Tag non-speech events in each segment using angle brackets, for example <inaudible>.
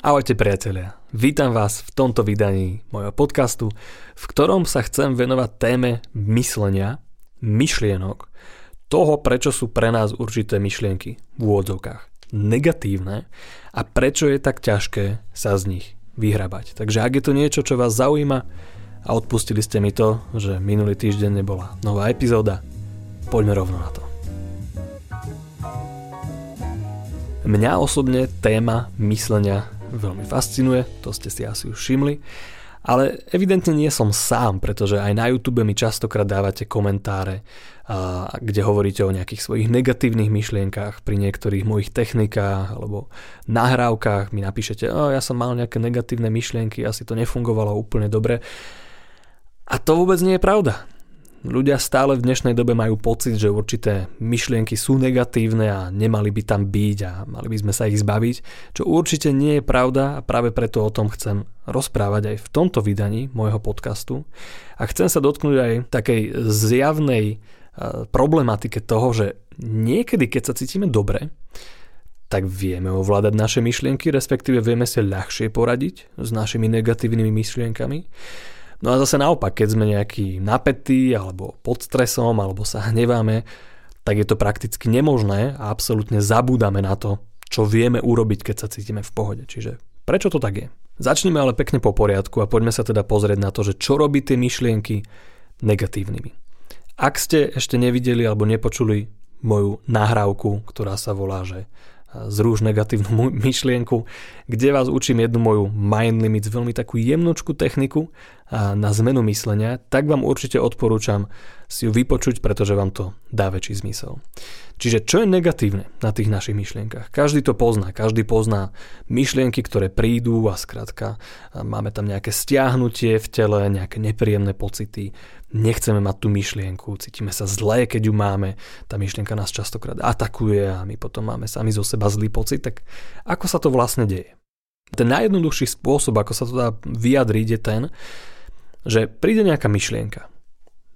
Ahojte priatelia, vítam vás v tomto vydaní mojho podcastu, v ktorom sa chcem venovať téme myslenia, myšlienok, toho, prečo sú pre nás určité myšlienky v úvodzovkách negatívne a prečo je tak ťažké sa z nich vyhrabať. Takže ak je to niečo, čo vás zaujíma a odpustili ste mi to, že minulý týždeň nebola nová epizóda, poďme rovno na to. Mňa osobne téma myslenia veľmi fascinuje, to ste si asi už všimli. Ale evidentne nie som sám, pretože aj na YouTube mi častokrát dávate komentáre, kde hovoríte o nejakých svojich negatívnych myšlienkách pri niektorých mojich technikách alebo nahrávkach. Mi napíšete, o, ja som mal nejaké negatívne myšlienky, asi to nefungovalo úplne dobre. A to vôbec nie je pravda. Ľudia stále v dnešnej dobe majú pocit, že určité myšlienky sú negatívne a nemali by tam byť a mali by sme sa ich zbaviť, čo určite nie je pravda a práve preto o tom chcem rozprávať aj v tomto vydaní môjho podcastu. A chcem sa dotknúť aj takej zjavnej e, problematike toho, že niekedy, keď sa cítime dobre, tak vieme ovládať naše myšlienky, respektíve vieme si ľahšie poradiť s našimi negatívnymi myšlienkami. No a zase naopak, keď sme nejaký napätí alebo pod stresom alebo sa hneváme, tak je to prakticky nemožné a absolútne zabúdame na to, čo vieme urobiť, keď sa cítime v pohode. Čiže prečo to tak je? Začneme ale pekne po poriadku a poďme sa teda pozrieť na to, že čo robí tie myšlienky negatívnymi. Ak ste ešte nevideli alebo nepočuli moju nahrávku, ktorá sa volá, že zrúž negatívnu myšlienku, kde vás učím jednu moju mind limits, veľmi takú jemnočku techniku na zmenu myslenia, tak vám určite odporúčam si ju vypočuť, pretože vám to dá väčší zmysel. Čiže čo je negatívne na tých našich myšlienkach? Každý to pozná, každý pozná myšlienky, ktoré prídu a skrátka máme tam nejaké stiahnutie v tele, nejaké nepríjemné pocity, nechceme mať tú myšlienku, cítime sa zlé, keď ju máme, tá myšlienka nás častokrát atakuje a my potom máme sami zo seba zlý pocit, tak ako sa to vlastne deje? Ten najjednoduchší spôsob, ako sa to dá vyjadriť, je ten, že príde nejaká myšlienka.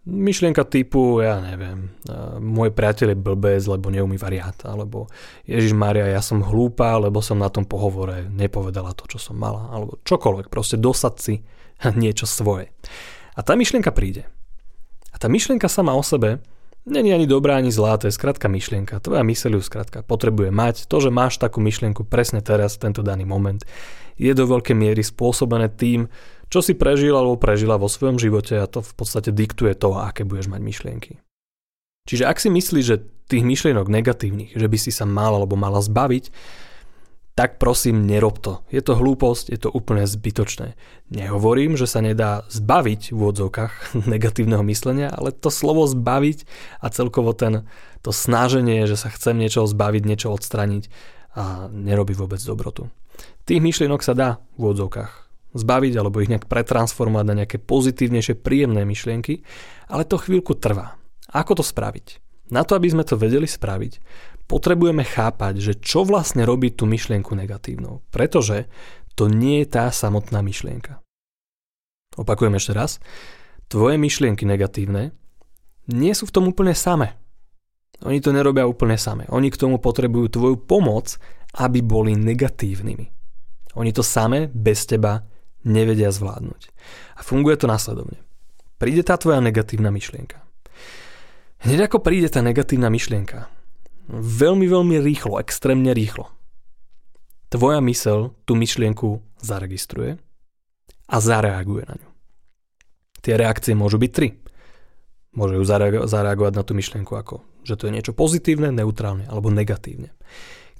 Myšlienka typu, ja neviem, môj priateľ je blbec, lebo neumýva riad, alebo Ježiš Maria, ja som hlúpa, lebo som na tom pohovore nepovedala to, čo som mala, alebo čokoľvek, proste dosať si <laughs> niečo svoje. A tá myšlienka príde. A tá myšlienka sama o sebe není ani dobrá, ani zlá, to je skratka myšlienka. Tvoja myseľ ju skratka potrebuje mať. To, že máš takú myšlienku presne teraz, tento daný moment, je do veľkej miery spôsobené tým, čo si prežil alebo prežila vo svojom živote a to v podstate diktuje to, aké budeš mať myšlienky. Čiže ak si myslíš, že tých myšlienok negatívnych, že by si sa mal alebo mala zbaviť, tak prosím nerob to. Je to hlúposť, je to úplne zbytočné. Nehovorím, že sa nedá zbaviť v odzokách <laughs> negatívneho myslenia, ale to slovo zbaviť a celkovo ten, to snaženie, že sa chcem niečo zbaviť, niečo odstraniť a nerobí vôbec dobrotu. Tých myšlienok sa dá v odzokách zbaviť alebo ich nejak pretransformovať na nejaké pozitívnejšie, príjemné myšlienky, ale to chvíľku trvá. Ako to spraviť? Na to, aby sme to vedeli spraviť, potrebujeme chápať, že čo vlastne robí tú myšlienku negatívnou. Pretože to nie je tá samotná myšlienka. Opakujem ešte raz. Tvoje myšlienky negatívne nie sú v tom úplne samé. Oni to nerobia úplne samé. Oni k tomu potrebujú tvoju pomoc, aby boli negatívnymi. Oni to samé bez teba nevedia zvládnuť. A funguje to následovne. Príde tá tvoja negatívna myšlienka. Hneď ako príde tá negatívna myšlienka, veľmi, veľmi rýchlo, extrémne rýchlo. Tvoja mysel tú myšlienku zaregistruje a zareaguje na ňu. Tie reakcie môžu byť tri. Môže ju zareagovať na tú myšlienku ako, že to je niečo pozitívne, neutrálne alebo negatívne.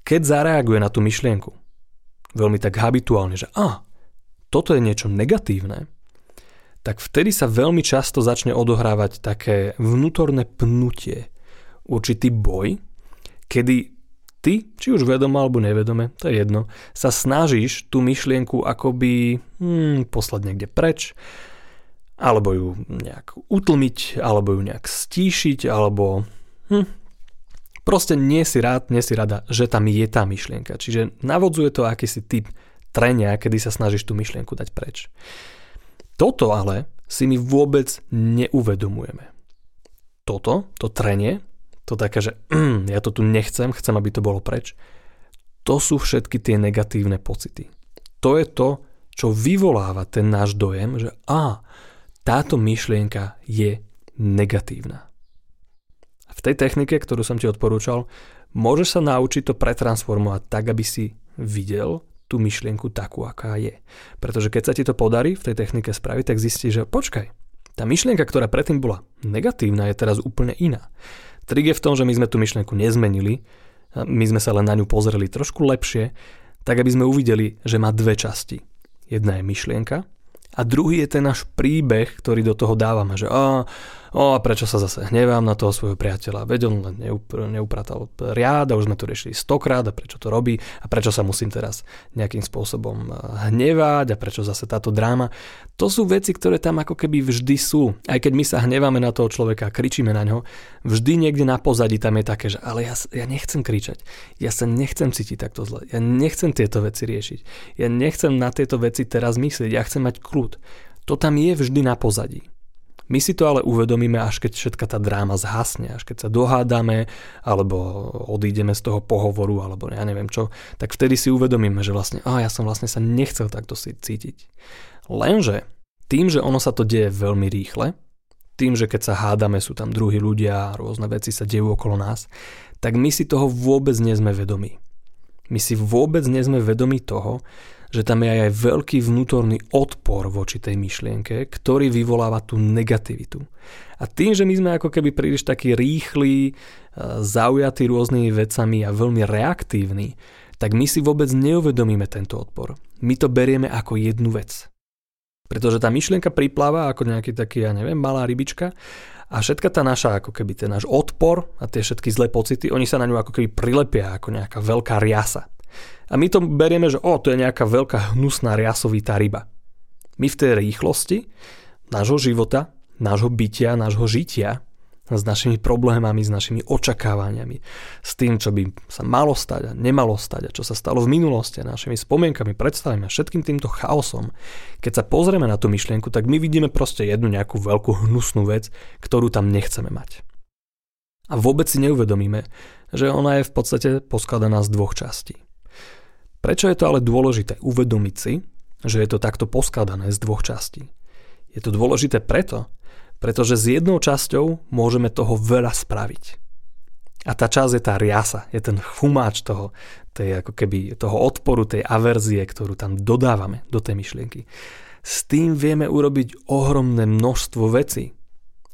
Keď zareaguje na tú myšlienku, veľmi tak habituálne, že a, toto je niečo negatívne, tak vtedy sa veľmi často začne odohrávať také vnútorné pnutie, určitý boj, kedy ty, či už vedome alebo nevedome, to je jedno, sa snažíš tú myšlienku akoby hmm, poslať niekde preč, alebo ju nejak utlmiť, alebo ju nejak stíšiť, alebo hm, proste nie si rád, nie si rada, že tam je tá myšlienka. Čiže navodzuje to akýsi typ trenia, kedy sa snažíš tú myšlienku dať preč. Toto ale si my vôbec neuvedomujeme. Toto, to trenie, to také, že mm, ja to tu nechcem, chcem, aby to bolo preč, to sú všetky tie negatívne pocity. to je to, čo vyvoláva ten náš dojem, že a, táto myšlienka je negatívna. V tej technike, ktorú som ti odporúčal, môžeš sa naučiť to pretransformovať tak, aby si videl tú myšlienku takú, aká je. Pretože keď sa ti to podarí v tej technike spraviť, tak zistíš, že počkaj, tá myšlienka, ktorá predtým bola negatívna, je teraz úplne iná. Trik je v tom, že my sme tú myšlienku nezmenili, my sme sa len na ňu pozreli trošku lepšie, tak aby sme uvideli, že má dve časti. Jedna je myšlienka a druhý je ten náš príbeh, ktorý do toho dávame, že a, o, a prečo sa zase hnevám na toho svojho priateľa, veď on len neupr- neupratal riad a už sme to riešili stokrát a prečo to robí a prečo sa musím teraz nejakým spôsobom hnevať a prečo zase táto dráma. To sú veci, ktoré tam ako keby vždy sú. Aj keď my sa hneváme na toho človeka a kričíme na ňo, vždy niekde na pozadí tam je také, že ale ja, ja nechcem kričať, ja sa nechcem cítiť takto zle, ja nechcem tieto veci riešiť, ja nechcem na tieto veci teraz myslieť, ja chcem mať kľud. To tam je vždy na pozadí. My si to ale uvedomíme, až keď všetka tá dráma zhasne, až keď sa dohádame, alebo odídeme z toho pohovoru, alebo ja neviem čo, tak vtedy si uvedomíme, že vlastne, a ja som vlastne sa nechcel takto si cítiť. Lenže tým, že ono sa to deje veľmi rýchle, tým, že keď sa hádame, sú tam druhí ľudia a rôzne veci sa dejú okolo nás, tak my si toho vôbec nie sme vedomí. My si vôbec nie sme vedomí toho, že tam je aj veľký vnútorný odpor voči tej myšlienke, ktorý vyvoláva tú negativitu. A tým, že my sme ako keby príliš takí rýchli, e, zaujatí rôznymi vecami a veľmi reaktívni, tak my si vôbec neuvedomíme tento odpor. My to berieme ako jednu vec. Pretože tá myšlienka pripláva ako nejaký taký, ja neviem, malá rybička a všetka tá naša, ako keby ten náš odpor a tie všetky zlé pocity, oni sa na ňu ako keby prilepia ako nejaká veľká riasa. A my to berieme, že o, to je nejaká veľká hnusná riasovitá ryba. My v tej rýchlosti nášho života, nášho bytia, nášho žitia, s našimi problémami, s našimi očakávaniami, s tým, čo by sa malo stať a nemalo stať a čo sa stalo v minulosti, a našimi spomienkami, predstavami a všetkým týmto chaosom. Keď sa pozrieme na tú myšlienku, tak my vidíme proste jednu nejakú veľkú hnusnú vec, ktorú tam nechceme mať. A vôbec si neuvedomíme, že ona je v podstate poskladaná z dvoch častí. Prečo je to ale dôležité uvedomiť si, že je to takto poskladané z dvoch častí? Je to dôležité preto, pretože s jednou časťou môžeme toho veľa spraviť. A tá časť je tá riasa, je ten chumáč toho, tej, ako keby, toho odporu, tej averzie, ktorú tam dodávame do tej myšlienky. S tým vieme urobiť ohromné množstvo vecí.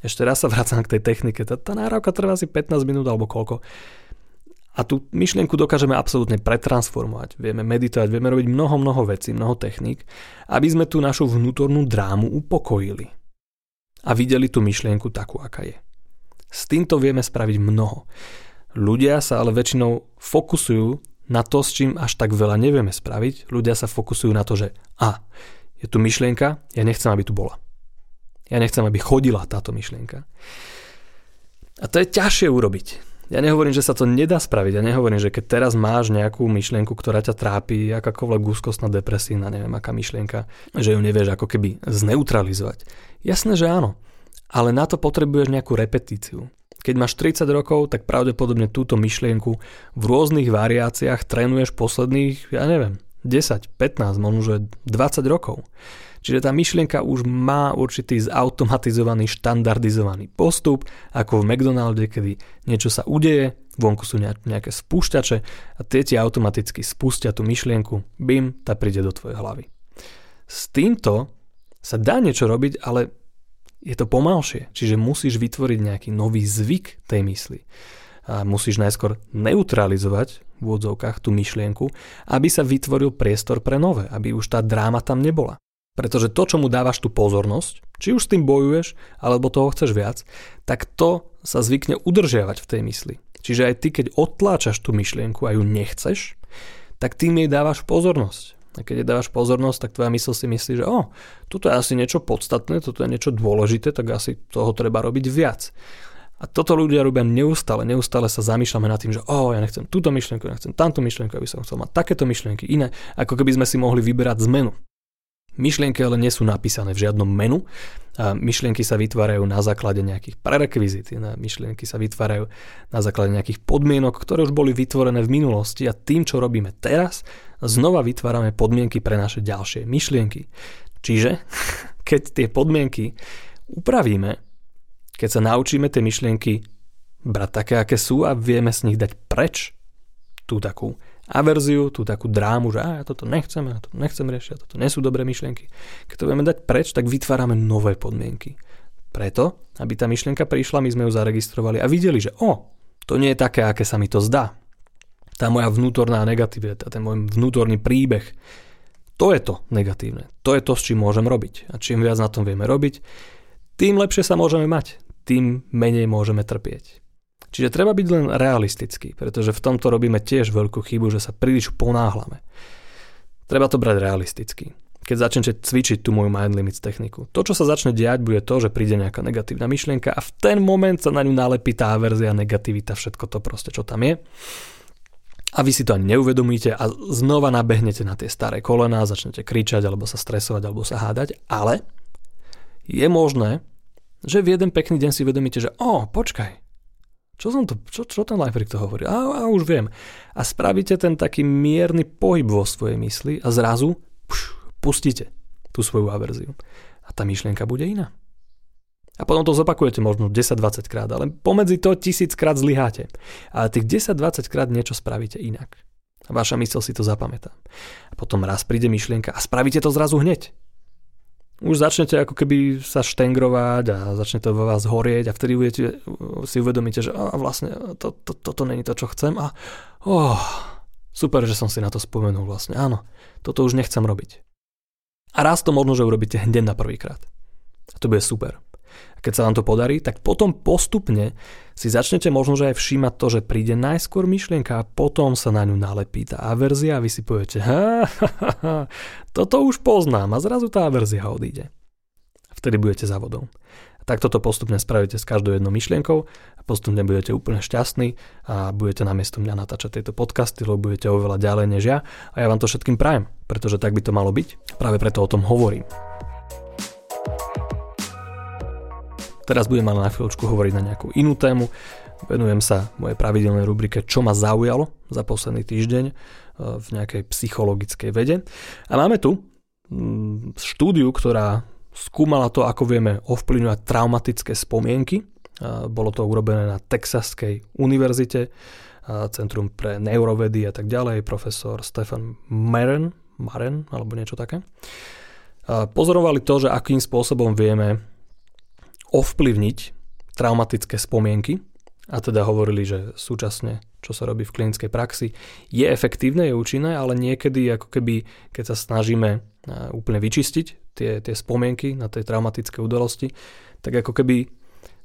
Ešte raz sa vracam k tej technike. Tá, tá náravka trvá asi 15 minút alebo koľko. A tú myšlienku dokážeme absolútne pretransformovať. Vieme meditovať, vieme robiť mnoho, mnoho vecí, mnoho techník, aby sme tú našu vnútornú drámu upokojili. A videli tú myšlienku takú, aká je. S týmto vieme spraviť mnoho. Ľudia sa ale väčšinou fokusujú na to, s čím až tak veľa nevieme spraviť. Ľudia sa fokusujú na to, že a, je tu myšlienka, ja nechcem, aby tu bola. Ja nechcem, aby chodila táto myšlienka. A to je ťažšie urobiť. Ja nehovorím, že sa to nedá spraviť. Ja nehovorím, že keď teraz máš nejakú myšlienku, ktorá ťa trápi, akákoľvek úzkostná depresívna, neviem aká myšlienka, že ju nevieš ako keby zneutralizovať. Jasné, že áno. Ale na to potrebuješ nejakú repetíciu. Keď máš 30 rokov, tak pravdepodobne túto myšlienku v rôznych variáciách trénuješ posledných, ja neviem, 10, 15, možno 20 rokov. Čiže tá myšlienka už má určitý zautomatizovaný, štandardizovaný postup, ako v McDonalde, kedy niečo sa udeje, vonku sú nejaké spúšťače a tie ti automaticky spustia tú myšlienku, bim, tá príde do tvojej hlavy. S týmto sa dá niečo robiť, ale je to pomalšie, čiže musíš vytvoriť nejaký nový zvyk tej mysli. A musíš najskôr neutralizovať v úvodzovkách tú myšlienku, aby sa vytvoril priestor pre nové, aby už tá dráma tam nebola. Pretože to, čo mu dávaš tú pozornosť, či už s tým bojuješ, alebo toho chceš viac, tak to sa zvykne udržiavať v tej mysli. Čiže aj ty, keď odtláčaš tú myšlienku a ju nechceš, tak tým jej dávaš pozornosť. A keď jej dávaš pozornosť, tak tvoja mysl si myslí, že o, toto je asi niečo podstatné, toto je niečo dôležité, tak asi toho treba robiť viac. A toto ľudia robia neustále, neustále sa zamýšľame nad tým, že o, ja nechcem túto myšlienku, ja nechcem tamto myšlienku, aby som chcel mať takéto myšlienky iné, ako keby sme si mohli vyberať zmenu. Myšlienky ale nie sú napísané v žiadnom menu. A myšlienky sa vytvárajú na základe nejakých prerekvizit, myšlienky sa vytvárajú na základe nejakých podmienok, ktoré už boli vytvorené v minulosti a tým, čo robíme teraz, znova vytvárame podmienky pre naše ďalšie myšlienky. Čiže, <laughs> keď tie podmienky upravíme, keď sa naučíme tie myšlienky brať také, aké sú a vieme z nich dať preč tú takú averziu, tú takú drámu, že ja toto nechcem, ja toto nechcem riešiť, toto nie sú dobré myšlienky. Keď to vieme dať preč, tak vytvárame nové podmienky. Preto, aby tá myšlienka prišla, my sme ju zaregistrovali a videli, že o, to nie je také, aké sa mi to zdá. Tá moja vnútorná negativita, ten môj vnútorný príbeh, to je to negatívne. To je to, s čím môžem robiť. A čím viac na tom vieme robiť, tým lepšie sa môžeme mať. Tým menej môžeme trpieť. Čiže treba byť len realistický, pretože v tomto robíme tiež veľkú chybu, že sa príliš ponáhlame. Treba to brať realisticky. Keď začnete cvičiť tú moju mind limits techniku. To, čo sa začne diať, bude to, že príde nejaká negatívna myšlienka a v ten moment sa na ňu nalepí tá averzia, negativita, všetko to proste, čo tam je. A vy si to ani neuvedomíte a znova nabehnete na tie staré kolená, začnete kričať, alebo sa stresovať, alebo sa hádať, ale je možné, že v jeden pekný deň si uvedomíte, že o, počkaj, čo, som to, čo, čo ten Liferik to hovorí? A, a už viem. A spravíte ten taký mierny pohyb vo svojej mysli a zrazu pš, pustíte tú svoju averziu. A tá myšlienka bude iná. A potom to zopakujete možno 10-20 krát, ale pomedzi to tisíc krát zlyháte. Ale tých 10-20 krát niečo spravíte inak. A vaša mysl si to zapamätá. A potom raz príde myšlienka a spravíte to zrazu hneď už začnete ako keby sa štengrovať a začne to vo vás horieť a vtedy budete, si uvedomíte, že a vlastne to, to, toto není to, čo chcem a oh, super, že som si na to spomenul vlastne. Áno, toto už nechcem robiť. A raz to možno, že urobíte hneď na prvýkrát. A to bude super. Keď sa vám to podarí, tak potom postupne si začnete možno, že aj všímať to, že príde najskôr myšlienka a potom sa na ňu nalepí tá averzia a vy si poviete, ha, ha, ha, toto už poznám a zrazu tá averzia odíde. Vtedy budete za vodou. A tak toto postupne spravíte s každou jednou myšlienkou a postupne budete úplne šťastní a budete namiesto mňa natáčať tieto podcasty, lebo budete oveľa ďalej než ja a ja vám to všetkým prajem, pretože tak by to malo byť. Práve preto o tom hovorím. Teraz budem ale na chvíľočku hovoriť na nejakú inú tému. Venujem sa mojej pravidelnej rubrike Čo ma zaujalo za posledný týždeň e, v nejakej psychologickej vede. A máme tu mm, štúdiu, ktorá skúmala to, ako vieme ovplyvňovať traumatické spomienky. E, bolo to urobené na Texaskej univerzite, e, Centrum pre neurovedy a tak ďalej, profesor Stefan Maren, Maren alebo niečo také. Pozorovali to, že akým spôsobom vieme ovplyvniť traumatické spomienky a teda hovorili, že súčasne, čo sa robí v klinickej praxi, je efektívne, je účinné, ale niekedy ako keby, keď sa snažíme úplne vyčistiť tie, tie spomienky na tej traumatické udalosti, tak ako keby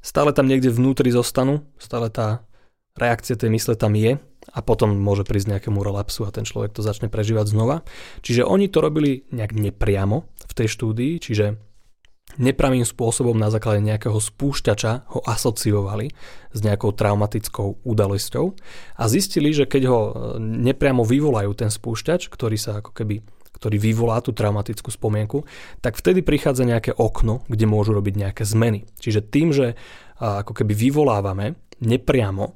stále tam niekde vnútri zostanú, stále tá reakcia tej mysle tam je a potom môže prísť nejakému relapsu a ten človek to začne prežívať znova. Čiže oni to robili nejak nepriamo v tej štúdii, čiže nepravým spôsobom na základe nejakého spúšťača ho asociovali s nejakou traumatickou udalosťou a zistili, že keď ho e, nepriamo vyvolajú ten spúšťač, ktorý sa ako keby ktorý vyvolá tú traumatickú spomienku, tak vtedy prichádza nejaké okno, kde môžu robiť nejaké zmeny. Čiže tým, že ako keby vyvolávame nepriamo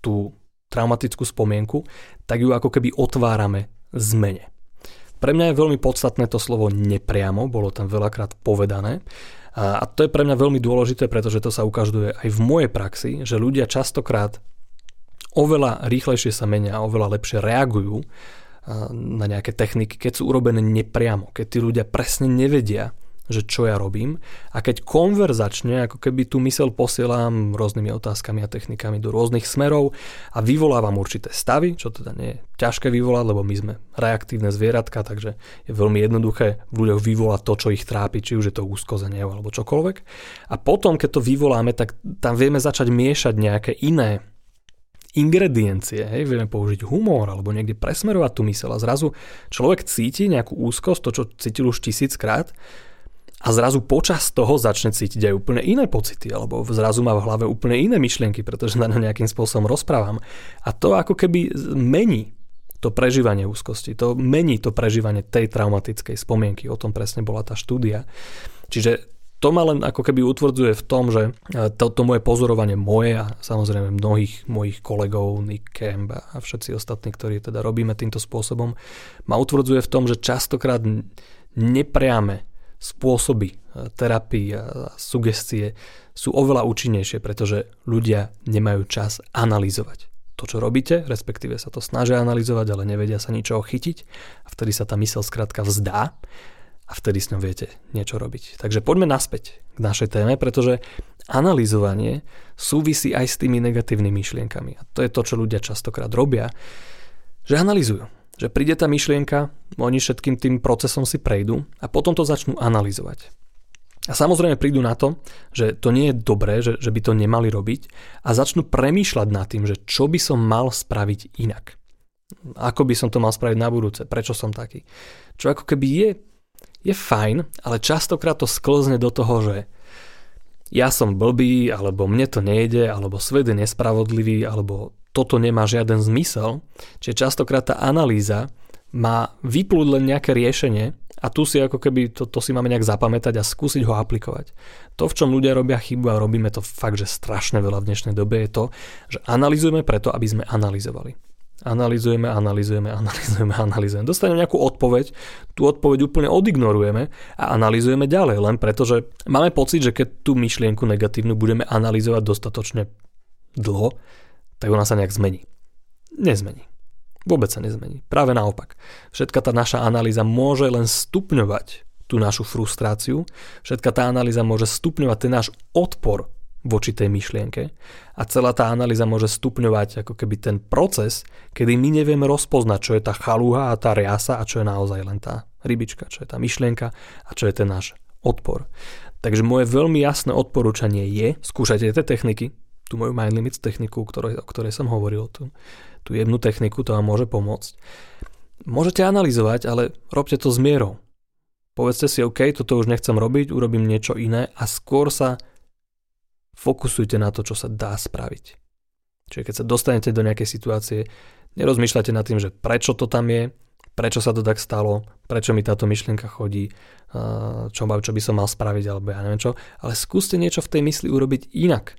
tú traumatickú spomienku, tak ju ako keby otvárame zmene. Pre mňa je veľmi podstatné to slovo nepriamo, bolo tam veľakrát povedané. A to je pre mňa veľmi dôležité, pretože to sa ukazuje aj v mojej praxi, že ľudia častokrát oveľa rýchlejšie sa menia a oveľa lepšie reagujú na nejaké techniky, keď sú urobené nepriamo, keď tí ľudia presne nevedia, že čo ja robím a keď konverzačne ako keby tú mysel posielam rôznymi otázkami a technikami do rôznych smerov a vyvolávam určité stavy, čo teda nie je ťažké vyvolať, lebo my sme reaktívne zvieratka, takže je veľmi jednoduché v ľuďoch vyvolať to, čo ich trápi, či už je to úzkozenie alebo čokoľvek. A potom, keď to vyvoláme, tak tam vieme začať miešať nejaké iné ingrediencie, hej, vieme použiť humor alebo niekde presmerovať tú mysel a zrazu človek cíti nejakú úzkosť, to čo cítil už tisíckrát a zrazu počas toho začne cítiť aj úplne iné pocity, alebo zrazu má v hlave úplne iné myšlienky, pretože na ňo nejakým spôsobom rozprávam. A to ako keby mení to prežívanie úzkosti. To mení to prežívanie tej traumatickej spomienky. O tom presne bola tá štúdia. Čiže to ma len ako keby utvrdzuje v tom, že e, to, to moje pozorovanie moje a samozrejme mnohých mojich kolegov, Nick Camp a všetci ostatní, ktorí teda robíme týmto spôsobom, ma utvrdzuje v tom, že častokrát nepriame spôsoby e, terapii a sugestie sú oveľa účinnejšie, pretože ľudia nemajú čas analyzovať to, čo robíte, respektíve sa to snažia analyzovať, ale nevedia sa ničoho chytiť a vtedy sa tá mysel skrátka vzdá a vtedy s ňou viete niečo robiť. Takže poďme naspäť k našej téme, pretože analyzovanie súvisí aj s tými negatívnymi myšlienkami. A to je to, čo ľudia častokrát robia, že analýzujú. Že príde tá myšlienka, oni všetkým tým procesom si prejdú a potom to začnú analyzovať. A samozrejme prídu na to, že to nie je dobré, že, že by to nemali robiť a začnú premýšľať nad tým, že čo by som mal spraviť inak. Ako by som to mal spraviť na budúce, prečo som taký. Čo ako keby je je fajn, ale častokrát to sklzne do toho, že ja som blbý, alebo mne to nejde, alebo svet je nespravodlivý, alebo toto nemá žiaden zmysel. Čiže častokrát tá analýza má vyplúť len nejaké riešenie a tu si ako keby to, to si máme nejak zapamätať a skúsiť ho aplikovať. To, v čom ľudia robia chybu a robíme to fakt, že strašne veľa v dnešnej dobe je to, že analýzujeme preto, aby sme analyzovali. Analizujeme, analizujeme, <laughs> analizujeme, analizujeme. Dostaneme nejakú odpoveď, tú odpoveď úplne odignorujeme a analizujeme ďalej, len preto, že máme pocit, že keď tú myšlienku negatívnu budeme analyzovať dostatočne dlho, tak ona sa nejak zmení. Nezmení. Vôbec sa nezmení. Práve naopak. Všetka tá naša analýza môže len stupňovať tú našu frustráciu, všetka tá analýza môže stupňovať ten náš odpor voči tej myšlienke a celá tá analýza môže stupňovať ako keby ten proces, kedy my nevieme rozpoznať, čo je tá chalúha a tá riasa a čo je naozaj len tá rybička, čo je tá myšlienka a čo je ten náš odpor. Takže moje veľmi jasné odporúčanie je, skúšajte tie techniky, tú moju Mind Limits techniku, ktorej, o ktorej som hovoril, tú, tú jednu techniku, to vám môže pomôcť. Môžete analyzovať, ale robte to s mierou. Povedzte si, OK, toto už nechcem robiť, urobím niečo iné a skôr sa fokusujte na to, čo sa dá spraviť. Čiže keď sa dostanete do nejakej situácie, nerozmýšľate nad tým, že prečo to tam je, prečo sa to tak stalo, prečo mi táto myšlienka chodí, čo, čo by som mal spraviť, alebo ja neviem čo, ale skúste niečo v tej mysli urobiť inak.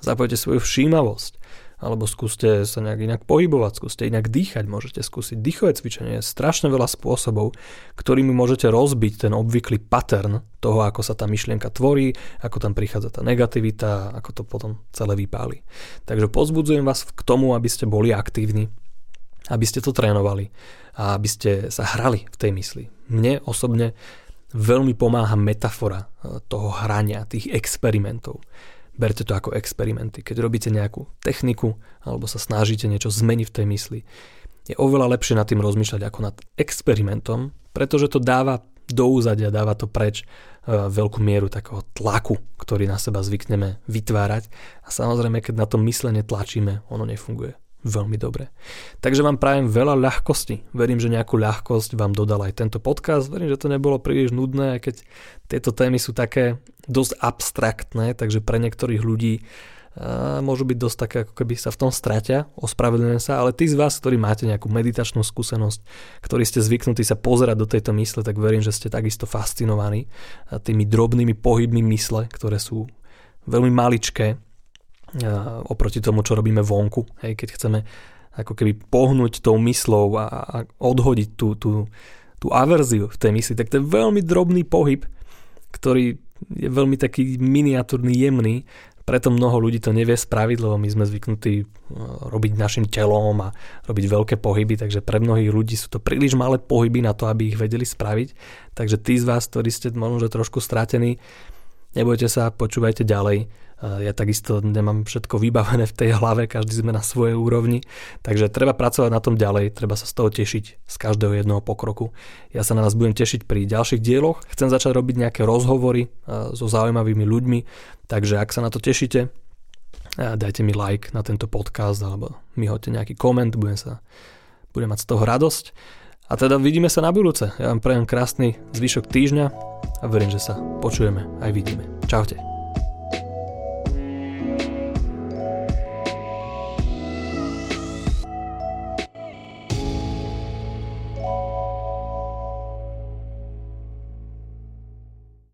Zapojte svoju všímavosť alebo skúste sa nejak inak pohybovať, skúste inak dýchať, môžete skúsiť dýchové cvičenie, je strašne veľa spôsobov, ktorými môžete rozbiť ten obvyklý pattern toho, ako sa tá myšlienka tvorí, ako tam prichádza tá negativita, ako to potom celé vypáli. Takže pozbudzujem vás k tomu, aby ste boli aktívni, aby ste to trénovali a aby ste sa hrali v tej mysli. Mne osobne veľmi pomáha metafora eh, toho hrania, tých experimentov. Berte to ako experimenty. Keď robíte nejakú techniku alebo sa snažíte niečo zmeniť v tej mysli, je oveľa lepšie nad tým rozmýšľať ako nad experimentom, pretože to dáva do úzadia, dáva to preč e, veľkú mieru takého tlaku, ktorý na seba zvykneme vytvárať a samozrejme, keď na to myslenie tlačíme, ono nefunguje veľmi dobre. Takže vám prajem veľa ľahkosti. Verím, že nejakú ľahkosť vám dodal aj tento podcast. Verím, že to nebolo príliš nudné, keď tieto témy sú také dosť abstraktné, takže pre niektorých ľudí môžu byť dosť také, ako keby sa v tom stratia, ospravedlňujem sa, ale tí z vás, ktorí máte nejakú meditačnú skúsenosť, ktorí ste zvyknutí sa pozerať do tejto mysle, tak verím, že ste takisto fascinovaní tými drobnými pohybmi mysle, ktoré sú veľmi maličké oproti tomu, čo robíme vonku. Hej, keď chceme ako keby pohnúť tou myslou a, a odhodiť tú, tú, tú averziu v tej mysli, tak to je veľmi drobný pohyb, ktorý je veľmi taký miniatúrny, jemný, preto mnoho ľudí to nevie spraviť, lebo my sme zvyknutí robiť našim telom a robiť veľké pohyby, takže pre mnohých ľudí sú to príliš malé pohyby na to, aby ich vedeli spraviť. Takže tí z vás, ktorí ste možno trošku stratení, nebojte sa, počúvajte ďalej ja takisto nemám všetko vybavené v tej hlave, každý sme na svojej úrovni, takže treba pracovať na tom ďalej, treba sa z toho tešiť z každého jedného pokroku. Ja sa na vás budem tešiť pri ďalších dieloch, chcem začať robiť nejaké rozhovory so zaujímavými ľuďmi, takže ak sa na to tešíte, dajte mi like na tento podcast alebo mi hoďte nejaký koment, budem, sa, budem mať z toho radosť. A teda vidíme sa na budúce. Ja vám prajem krásny zvyšok týždňa a verím, že sa počujeme aj vidíme. Čaute.